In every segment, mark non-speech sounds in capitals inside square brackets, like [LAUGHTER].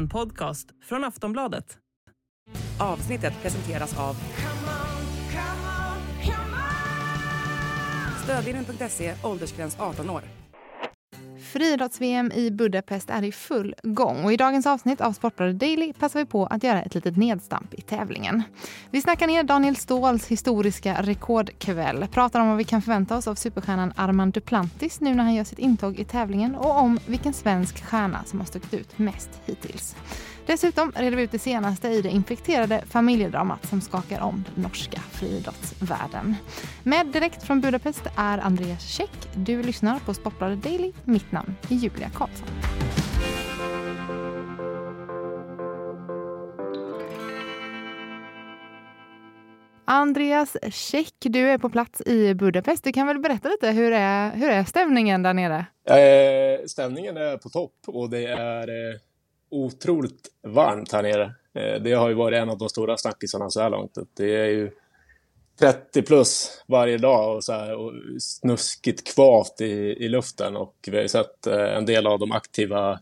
En podcast från Aftonbladet. Avsnittet presenteras av Stödvinnen.se, åldersgräns 18 år. Friidrotts-VM i Budapest är i full gång och i dagens avsnitt av Sportbladet Daily passar vi på att göra ett litet nedstamp i tävlingen. Vi snackar ner Daniel Ståhls historiska rekordkväll, pratar om vad vi kan förvänta oss av superstjärnan Armand Duplantis nu när han gör sitt intåg i tävlingen och om vilken svensk stjärna som har stuckit ut mest hittills. Dessutom reder vi ut det senaste i det infekterade familjedramat som skakar om den norska friidrottsvärlden. Med direkt från Budapest är Andreas Käck. Du lyssnar på Sportbladet Daily. Mitt namn är Julia Karlsson. Andreas Käck, du är på plats i Budapest. Du kan väl berätta lite, hur är, hur är stämningen där nere? Eh, stämningen är på topp och det är eh, otroligt varmt här nere. Eh, det har ju varit en av de stora snackisarna så här långt. Det är ju 30 plus varje dag och, så här, och snuskigt kvavt i, i luften och vi har ju sett eh, en del av de aktiva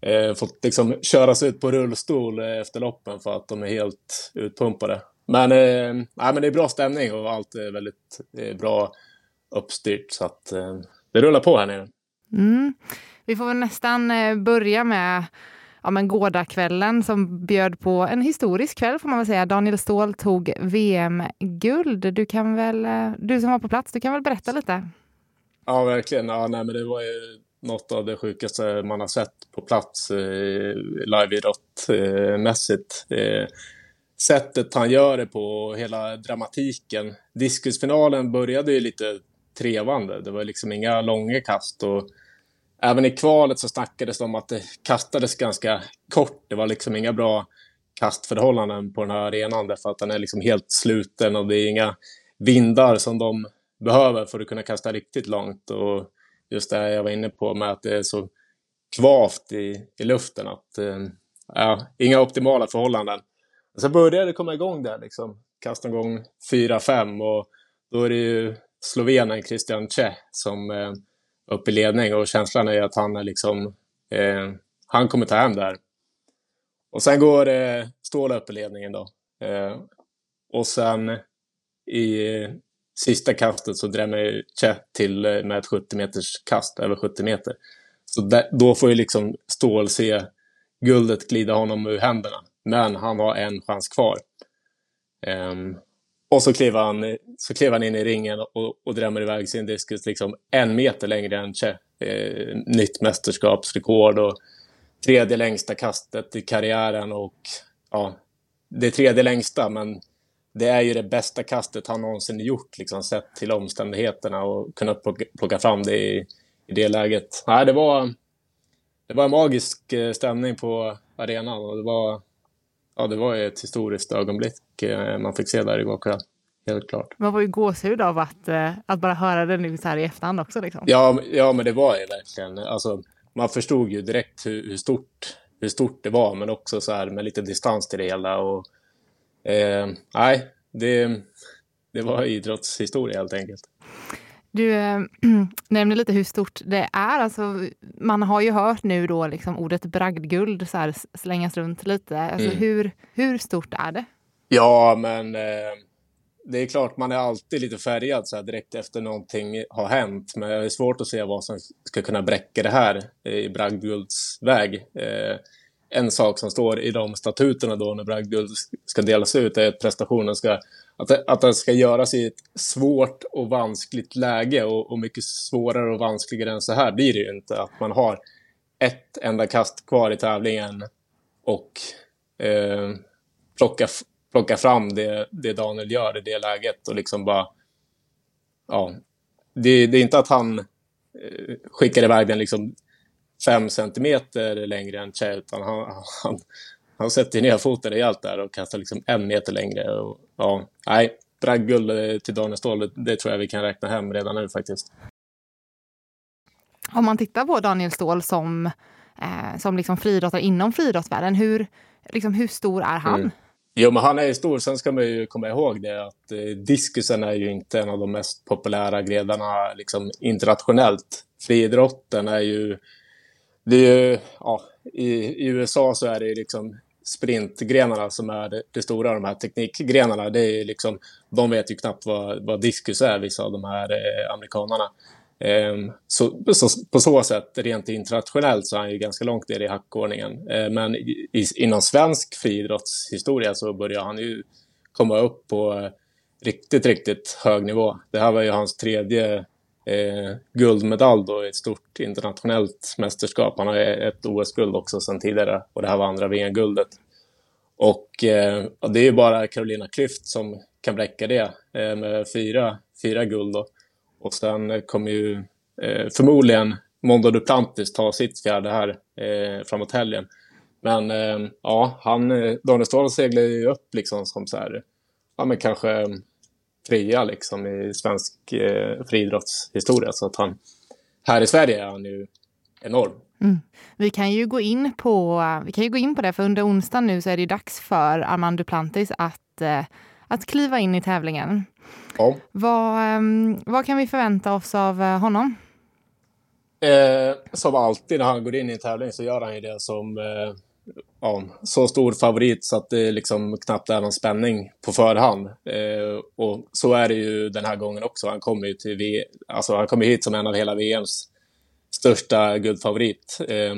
eh, fått liksom köras ut på rullstol eh, efter loppen för att de är helt utpumpade. Men, eh, nej, men det är bra stämning och allt är väldigt är bra uppstyrt så att eh, det rullar på här nere. Mm. Vi får väl nästan börja med ja, men gårdakvällen som bjöd på en historisk kväll får man väl säga. Daniel Ståhl tog VM-guld. Du, kan väl, eh, du som var på plats, du kan väl berätta lite? Ja, verkligen. Ja, nej, men det var ju något av det sjukaste man har sett på plats eh, liveidrottmässigt. Eh, eh, sättet han gör det på, och hela dramatiken. Diskusfinalen började ju lite trevande. Det var liksom inga långa kast och även i kvalet så snackades det om att det kastades ganska kort. Det var liksom inga bra kastförhållanden på den här arenan därför att den är liksom helt sluten och det är inga vindar som de behöver för att kunna kasta riktigt långt. Och just det jag var inne på med att det är så kvavt i, i luften att eh, ja, inga optimala förhållanden. Så började det komma igång där liksom. Kasta gång 4-5 och då är det ju slovenen Christian Che som eh, upp i ledning och känslan är att han är liksom, eh, han kommer ta hem där. Och sen går eh, Ståhl upp i ledningen då. Eh, och sen i sista kastet så drämmer Chet till eh, med ett 70 meters kast, över 70 meter. Så där, då får ju liksom Ståhl se guldet glida honom ur händerna. Men han har en chans kvar. Um, och så klev han, så klev han in i ringen och, och drämmer iväg sin diskus liksom en meter längre än Che. Eh, nytt mästerskapsrekord och tredje längsta kastet i karriären och ja, det tredje längsta men det är ju det bästa kastet han någonsin gjort, liksom, sett till omständigheterna och kunnat plocka, plocka fram det i, i det läget. Nej, det var, det var en magisk eh, stämning på arenan och det var ja, det var ett historiskt ögonblick eh, man fick se där igår kväll. Helt klart. Man var ju gåshud av att, eh, att bara höra det nu så här i efterhand också. Liksom. Ja, ja, men det var ju verkligen. Alltså, man förstod ju direkt hur, hur, stort, hur stort det var, men också så här med lite distans till det hela. Och, eh, nej, det, det var idrottshistoria helt enkelt. Du [CLEARS THROAT] äh, nämnde lite hur stort det är. Alltså, man har ju hört nu då liksom ordet bragdguld så här, slängas runt lite. Alltså, mm. hur, hur stort är det? Ja, men eh, det är klart man är alltid lite färgad så här, direkt efter någonting har hänt. Men det är svårt att se vad som ska kunna bräcka det här i bragdgulds väg. Eh, en sak som står i de statuterna då när bragdguld ska delas ut är att prestationen ska att det, att det ska göras i ett svårt och vanskligt läge och, och, mycket svårare och vanskligare än så här blir det ju inte. Att man har ett enda kast kvar i tävlingen och eh, plocka, plocka fram det, det Daniel gör i det läget och liksom bara... Ja, det, det är inte att han eh, skickar iväg den liksom fem centimeter längre än Che, utan han, han, han sätter ner foten rejält där och kastar liksom en meter längre. Och, ja, nej, bragdguld till Daniel Ståhl, det, det tror jag vi kan räkna hem redan nu faktiskt. Om man tittar på Daniel Ståhl som, eh, som liksom friidrottare inom friidrottsvärlden, hur, liksom, hur stor är han? Mm. Jo, men han är ju stor. Sen ska man ju komma ihåg det att eh, diskusen är ju inte en av de mest populära grenarna liksom, internationellt. Friidrotten är ju det är ju, ja, i, i, USA så är det liksom sprintgrenarna som är det, det, stora, de här teknikgrenarna. Det är liksom, de vet ju knappt vad, vad diskus är, vissa av de här eh, amerikanarna. Eh, så, så, på så sätt, rent internationellt, så är han ju ganska långt ner i hackordningen. Eh, men i, inom svensk friidrottshistoria så börjar han ju komma upp på riktigt, riktigt hög nivå. Det här var ju hans tredje eh, guldmedalj då i ett stort internationellt mästerskap. Han har ett OS-guld också sedan tidigare och det här var andra VM-guldet. Och eh, det är ju bara Carolina Klüft som kan bräcka det eh, med fyra, fyra guld. Då. Och sen kommer ju eh, förmodligen Mondo Duplantis ta sitt fjärde här eh, framåt helgen. Men eh, ja, han, eh, Daniel Ståhl seglar ju upp liksom som så här, ja men kanske trea liksom i svensk eh, friidrottshistoria. Så att han, här i Sverige är han ju enorm. Mm. Vi kan ju gå in på, vi kan ju gå in på det, för under onsdagen nu så är det dags för Armand Duplantis att, eh, att kliva in i tävlingen. Ja. Vad, um, vad kan vi förvänta oss av uh, honom? Eh, som alltid när han går in i en tävling så gör han ju det som eh, ja, så stor favorit så att det liksom knappt är någon spänning på förhand. Eh, och så är det ju den här gången också. Han kommer ju till v alltså, han kommer hit som en av hela VMs största guldfavorit. Eh,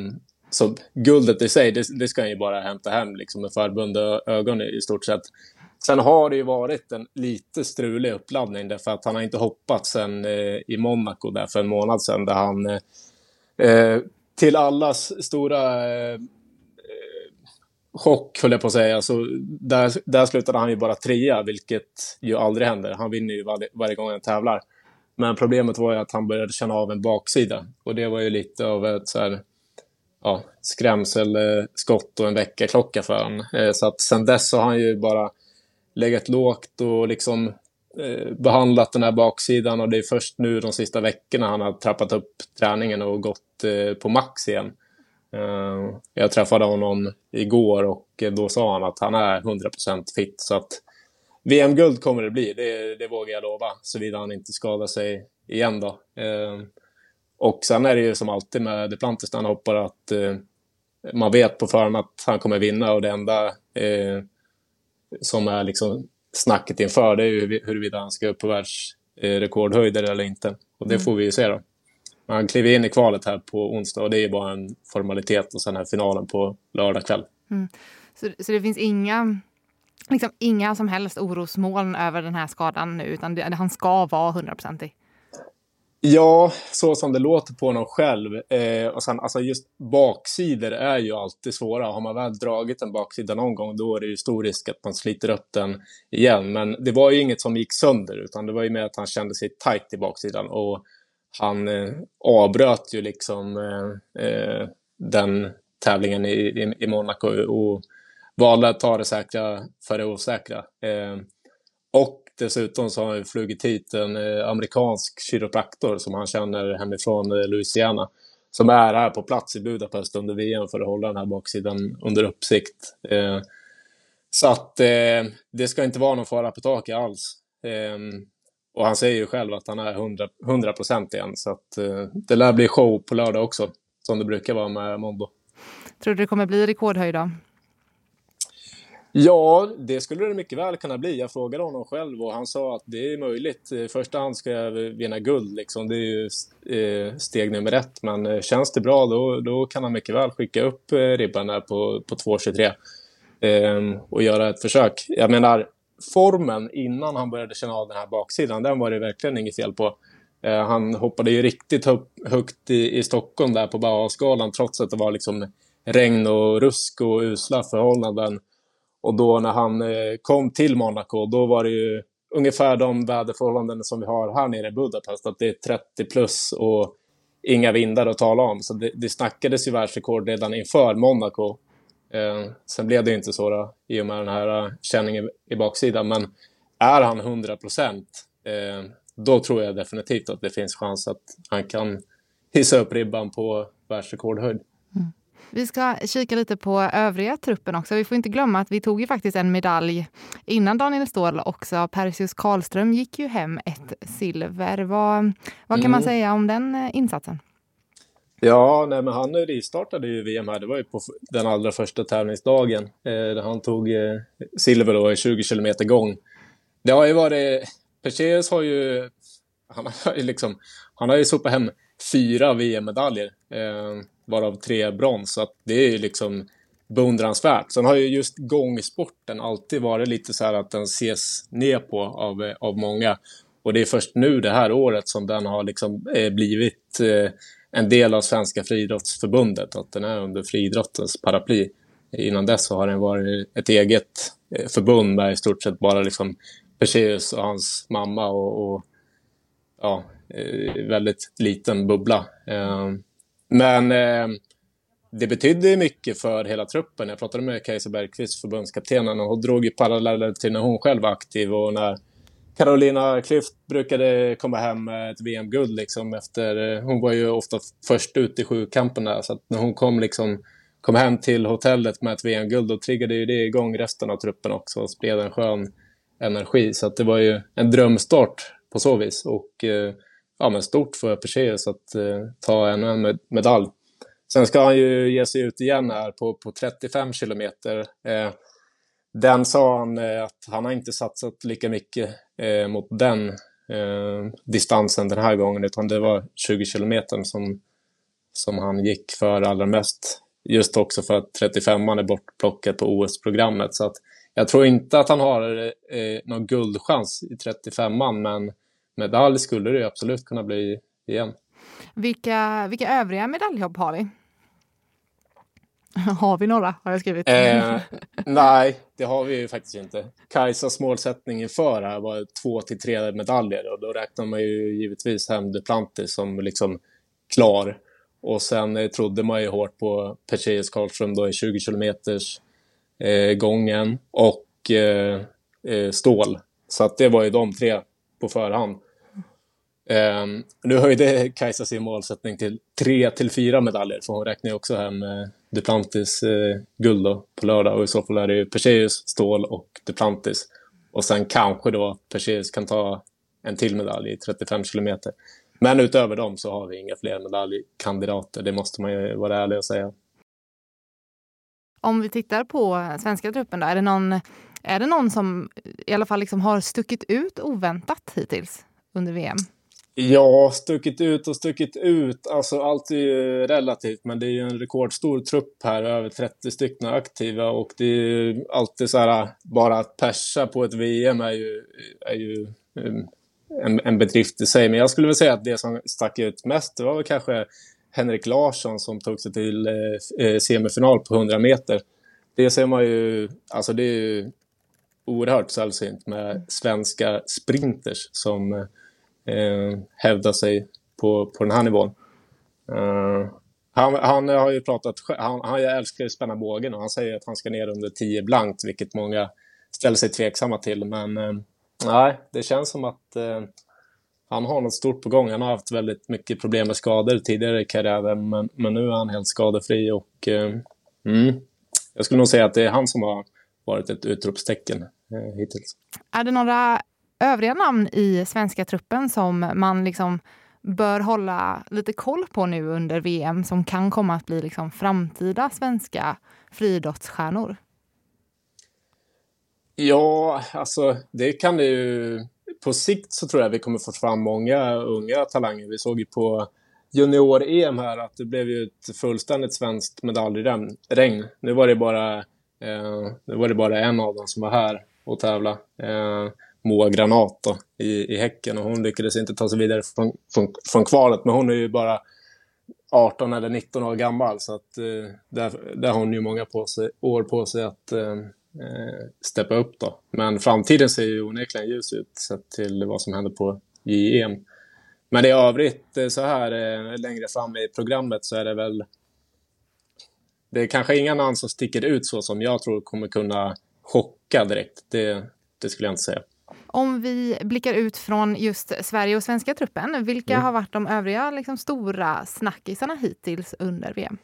så guldet i sig, det, det, ska han ju bara hämta hem liksom med förbundna ögon i stort sett. Sen har det ju varit en lite strulig uppladdning därför att han har inte hoppat sen eh, i Monaco där för en månad sedan där han eh, eh, till allas stora eh, chock, höll jag på att säga. Så där, där slutade han ju bara trea, vilket ju aldrig händer. Han vinner ju varje, varje gång han tävlar. Men problemet var ju att han började känna av en baksida. Och det var ju lite av ett så här, ja, skrämselskott och en väckarklocka för honom. Eh, så att sen dess har han ju bara legat lågt och liksom eh, behandlat den här baksidan. Och det är först nu de sista veckorna han har trappat upp träningen och gått eh, på max igen. Eh, jag träffade honom igår och då sa han att han är 100% fit. Så att VM-guld kommer det bli, det, det vågar jag lova. Såvida han inte skadar sig igen då. Eh, och sen är det ju som alltid med Duplantis när han hoppar att eh, man vet på förhand att han kommer vinna och det enda som är liksom snacket inför det är ju huruvida han ska upp på världsrekordhöjder eller inte. Och det mm. får vi ju se då. Han kliver in i kvalet här på onsdag och det är bara en formalitet och sen är finalen på lördag kväll. Mm. Så, så det finns inga, liksom inga som helst orosmoln över den här skadan nu utan det, han ska vara hundraprocentig? Ja, så som det låter på honom själv. Eh, och sen, alltså just baksidor är ju alltid svåra. Har man väl dragit en baksida någon gång då är det ju stor risk att man sliter upp den igen. Men det var ju inget som gick sönder utan det var ju mer att han kände sig tight i baksidan. Och han eh, avbröt ju liksom eh, eh, den tävlingen i, i, i, Monaco och valde att ta det säkra för det osäkra. Eh, och dessutom så har han flugit hit en eh, amerikansk kiropraktor som han känner hemifrån eh, Louisiana som är här på plats i Budapest under VM för att hålla den här baksidan under uppsikt. Eh, så att eh, det ska inte vara någon fara på taket alls. Eh, och han säger ju själv att han är 100 procent igen. Så att, eh, det lär bli show på lördag också. Som det brukar vara med Mondo. Tror du det kommer bli rekordhöjd då? Ja, det skulle det mycket väl kunna bli. Jag frågade honom själv och han sa att det är möjligt. I första hand ska jag vinna guld, liksom. det är ju eh, steg nummer ett. Men eh, känns det bra, då, då kan han mycket väl skicka upp ribban där på, på 2,23 eh, och göra ett försök. Jag menar, formen innan han började känna av den här baksidan, den var det verkligen inget fel på. Eh, han hoppade ju riktigt högt i, i Stockholm där på Bauhausgalan trots att det var liksom regn och rusk och usla förhållanden. Och då när han eh, kom till Monaco, då var det ju ungefär de väderförhållanden som vi har här nere i Budapest, att det är 30 plus och inga vindar att tala om. Så det, det snackades ju världsrekord redan inför Monaco. Eh, sen blev det inte så då, i och med den här uh, känningen i baksidan. Men är han 100 procent, eh, då tror jag definitivt att det finns chans att han kan hissa upp ribban på världsrekordhöjd. Mm. Vi ska kika lite på övriga truppen också. Vi får inte glömma att vi tog ju faktiskt en medalj innan Daniel Ståhl också. Perseus Karlström gick ju hem ett silver. Vad, vad kan mm. man säga om den eh, insatsen? Ja, nej, men han rivstartade ju VM här. Det var ju på den allra första tävlingsdagen. Eh, han tog eh, silver då i 20 kilometer gång. Det har ju varit... Perseus har ju... Han [LAUGHS] har ju liksom... Han har ju sopat hem fyra VM-medaljer, eh, varav tre brons. Så att det är ju liksom beundransvärt. Sen har ju just gångsporten alltid varit lite så här att den ses ner på av, eh, av många. Och det är först nu det här året som den har liksom eh, blivit eh, en del av Svenska friidrottsförbundet, att den är under friidrottens paraply. Innan dess så har den varit ett eget eh, förbund med i stort sett bara liksom Perseus och hans mamma och, och ja, eh, väldigt liten bubbla. Eh, men det betydde mycket för hela truppen. Jag pratade med Kajsa Bergqvist, förbundskaptenen, och hon drog ju paralleller till när hon själv var aktiv och när Carolina Klüft brukade komma hem med ett VM-guld liksom efter... Eh, hon var ju ofta först ut i sjukampen där, så att när hon kom liksom kom hem till hotellet med ett VM-guld, då triggade ju det igång resten av truppen också och spred en skön energi. Så att det var ju en drömstart på så vis. Och eh, ja, men stort för Perseus att eh, ta ännu en med medalj. Sen ska han ju ge sig ut igen här på, på 35 kilometer. Eh, den sa han eh, att han har inte satsat lika mycket eh, mot den eh, distansen den här gången, utan det var 20 kilometer som, som han gick för allra mest. Just också för att 35an är bortplockat på OS-programmet. Så att jag tror inte att han har eh, någon guldchans i 35an, men medalj skulle det absolut kunna bli igen. Vilka, vilka övriga medaljhopp har vi? [LAUGHS] Har vi några, har jag skrivit. Eh, [LAUGHS] nej, det har vi ju faktiskt inte. Kajsas målsättning inför här var två till tre medaljer och då räknar man ju givetvis hem Duplantis som liksom klar. Och sen eh, trodde man ju hårt på Perseus Karlström då i 20 kilometers eh, gången och eh, eh, Stål. Så att det var ju de tre på förhand. Um, nu höjde Kajsa sin målsättning till tre till fyra medaljer, för hon räknar ju också hem eh, Duplantis eh, guld då, på lördag. Och i så fall är det ju Perseus, Stål och Duplantis. Och sen kanske då Perseus kan ta en till medalj i 35 kilometer. Men utöver dem så har vi inga fler medaljkandidater, det måste man ju vara ärlig och säga. Om vi tittar på svenska truppen då, är det någon, är det någon som i alla fall liksom har stuckit ut oväntat hittills under VM? Ja, stuckit ut och stuckit ut. Alltså allt är ju relativt, men det är ju en rekordstor trupp här, över 30 stycken aktiva och det är ju alltid så här, bara att persa på ett VM är ju, är ju um, en, en bedrift i sig. Men jag skulle väl säga att det som stack ut mest, det var väl kanske Henrik Larsson som tog sig till eh, eh semifinal på 100 meter. Det ser man ju, alltså det är ju oerhört sällsynt med svenska sprinters som eh, eh, hävda sig på, på den här nivån. Eh, han, han, har ju pratat, han, han älskar att spänna bågen och han säger att han ska ner under 10 blankt, vilket många ställer sig tveksamma till. Men eh, nej, det känns som att eh, han har något stort på gång. Han har haft väldigt mycket problem med skador tidigare i karriären, men, men nu är han helt skadefri och eh, mm, jag skulle nog säga att det är han som har varit ett utropstecken eh, hittills. Är det några övriga namn i svenska truppen som man liksom bör hålla lite koll på nu under VM som kan komma att bli liksom framtida svenska friidrottsstjärnor? Ja, alltså det kan det ju. På sikt så tror jag vi kommer få fram många unga talanger. Vi såg ju på junior-EM här att det blev ju ett fullständigt svenskt medaljregn. Nu var det bara, eh, nu var det bara en av dem som var här och tävla. Eh, Moa Granat då, i, i Häcken och hon lyckades inte ta sig vidare från, från, från kvalet. Men hon är ju bara 18 eller 19 år gammal så att eh, där, där har hon ju många på sig, år på sig att eh, eh steppa upp då. Men framtiden ser ju onekligen ljus ut sett till vad som händer på JEM. Men i övrigt eh, så här eh, längre fram i programmet så är det väl det är kanske inga namn som sticker ut så som jag tror kommer kunna chocka direkt. Det, det skulle jag inte säga. Om vi blickar ut från just Sverige och svenska truppen, vilka mm. har varit de övriga liksom, stora snackisarna hittills under VM?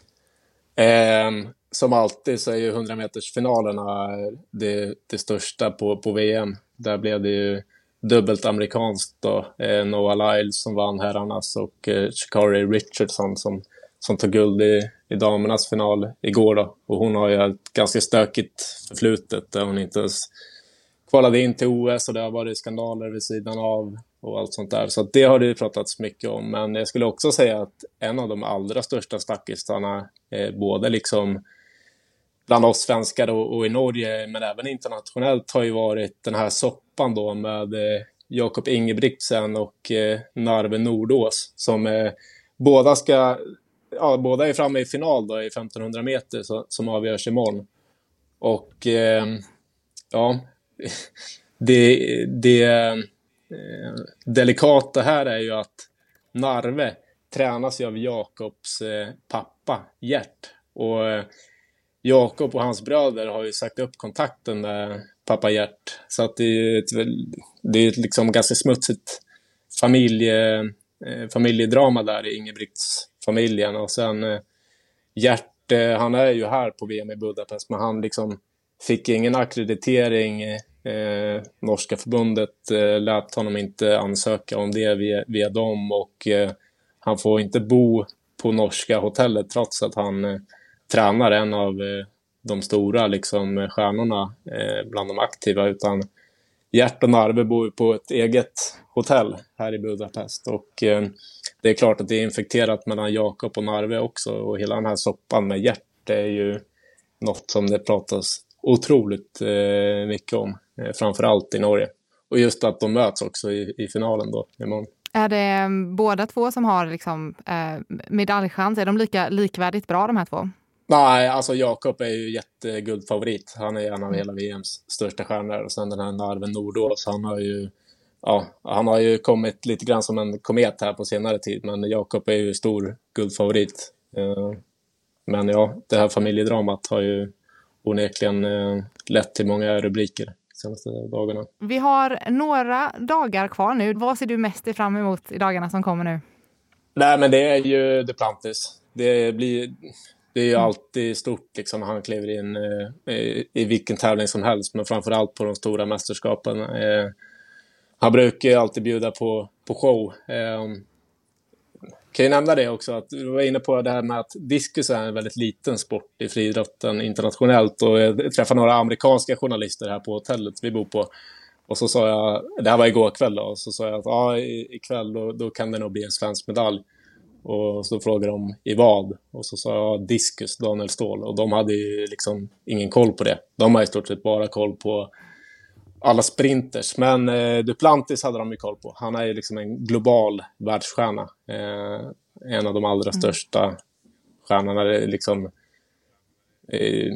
Eh, som alltid så är ju 100-metersfinalerna det, det största på, på VM. Där blev det ju dubbelt amerikanskt då. Eh, Noah Lyles som vann herrarnas och eh, Shikari Richardson som som tog guld i, i damernas final igår. Då. Och hon har ju ett ganska stökigt förflutet där hon inte ens kvalade in till OS och det har varit skandaler vid sidan av och allt sånt där. Så det har det ju pratats mycket om. Men jag skulle också säga att en av de allra största snackisarna, eh, både liksom bland oss svenskar och, och, i Norge, men även internationellt, har ju varit den här soppan då med eh, Jakob Ingebrigtsen och eh, Narve Nordås som eh, båda ska, ja, båda är framme i final då i 1500 meter så, som avgörs imorgon. Och eh, ja, det, det eh, delikata här är ju att Narve tränas ju av Jakobs eh, pappa Gert. Och eh, Jakob och hans bröder har ju sagt upp kontakten med pappa Gert. Så att det är ett, det är ett liksom ganska smutsigt familje, eh, familjedrama där i Ingebrigtsfamiljen. Och sen eh, Gert, eh, han är ju här på VM i Budapest, men han liksom fick ingen akkreditering. Eh, norska förbundet eh, lät honom inte ansöka om det via, via dem och eh, han får inte bo på norska hotellet trots att han eh, tränar en av eh, de stora liksom, stjärnorna eh, bland de aktiva, utan Gert och Narve bor på ett eget hotell här i Budapest. Och eh, det är klart att det är infekterat mellan Jakob och Narve också. Och hela den här soppan med Gert är ju något som det pratas otroligt eh, mycket om, eh, framförallt i Norge. Och just att de möts också i, i finalen då imorgon. Är det mm, båda två som har liksom, eh, medaljchans? Är de lika likvärdigt bra de här två? Nej, alltså Jakob är ju jätteguldfavorit. Han är en av hela VMs största stjärnor. Och sen den här Narven Nordås, han har ju ja, han har ju kommit lite grann som en komet här på senare tid, men Jakob är ju stor guldfavorit. Eh, men ja, det här familjedramat har ju onekligen eh, lett till många rubriker senaste dagarna. Vi har några dagar kvar nu. Vad ser du mest fram emot i dagarna som kommer nu? Nej, men det är ju Duplantis. Det blir det är ju alltid stort liksom, han kliver in eh, i, i vilken tävling som helst, men framför allt på de stora mästerskapen. Eh, han brukar ju alltid bjuda på, på show. Eh, kan ju nämna det också, att du var inne på det här med att diskus är en väldigt liten sport i friidrotten internationellt. Och jag träffade några amerikanska journalister här på hotellet vi bor på. Och så sa jag, det här var igår kväll då, och så sa jag att ja, ikväll då, då kan det nog bli en svensk medalj. Och så frågade de i vad? Och så sa jag diskus, Daniel Ståhl. Och de hade ju liksom ingen koll på det. De har i stort sett bara koll på alla sprinters. Men eh, Duplantis hade de ju koll på. Han är ju liksom en global världsstjärna. Eh, en av de allra mm. största stjärnorna. Liksom, eh,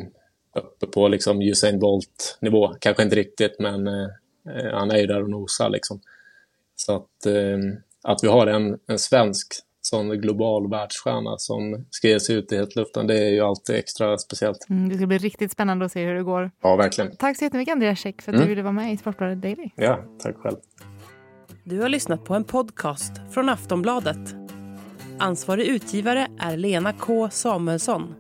uppe på liksom Usain Bolt-nivå. Kanske inte riktigt, men eh, han är ju där och nosar. Liksom. Så att, eh, att vi har en, en svensk sån global världsstjärna som ge sig ut i hetluften. Det är ju alltid extra speciellt. Mm, det ska bli riktigt spännande att se hur det går. Ja, verkligen. Tack så jättemycket Andreas Käck för att mm. du ville vara med i Sportbladet Daily. Ja, tack själv. Du har lyssnat på en podcast från Aftonbladet. Ansvarig utgivare är Lena K Samuelsson.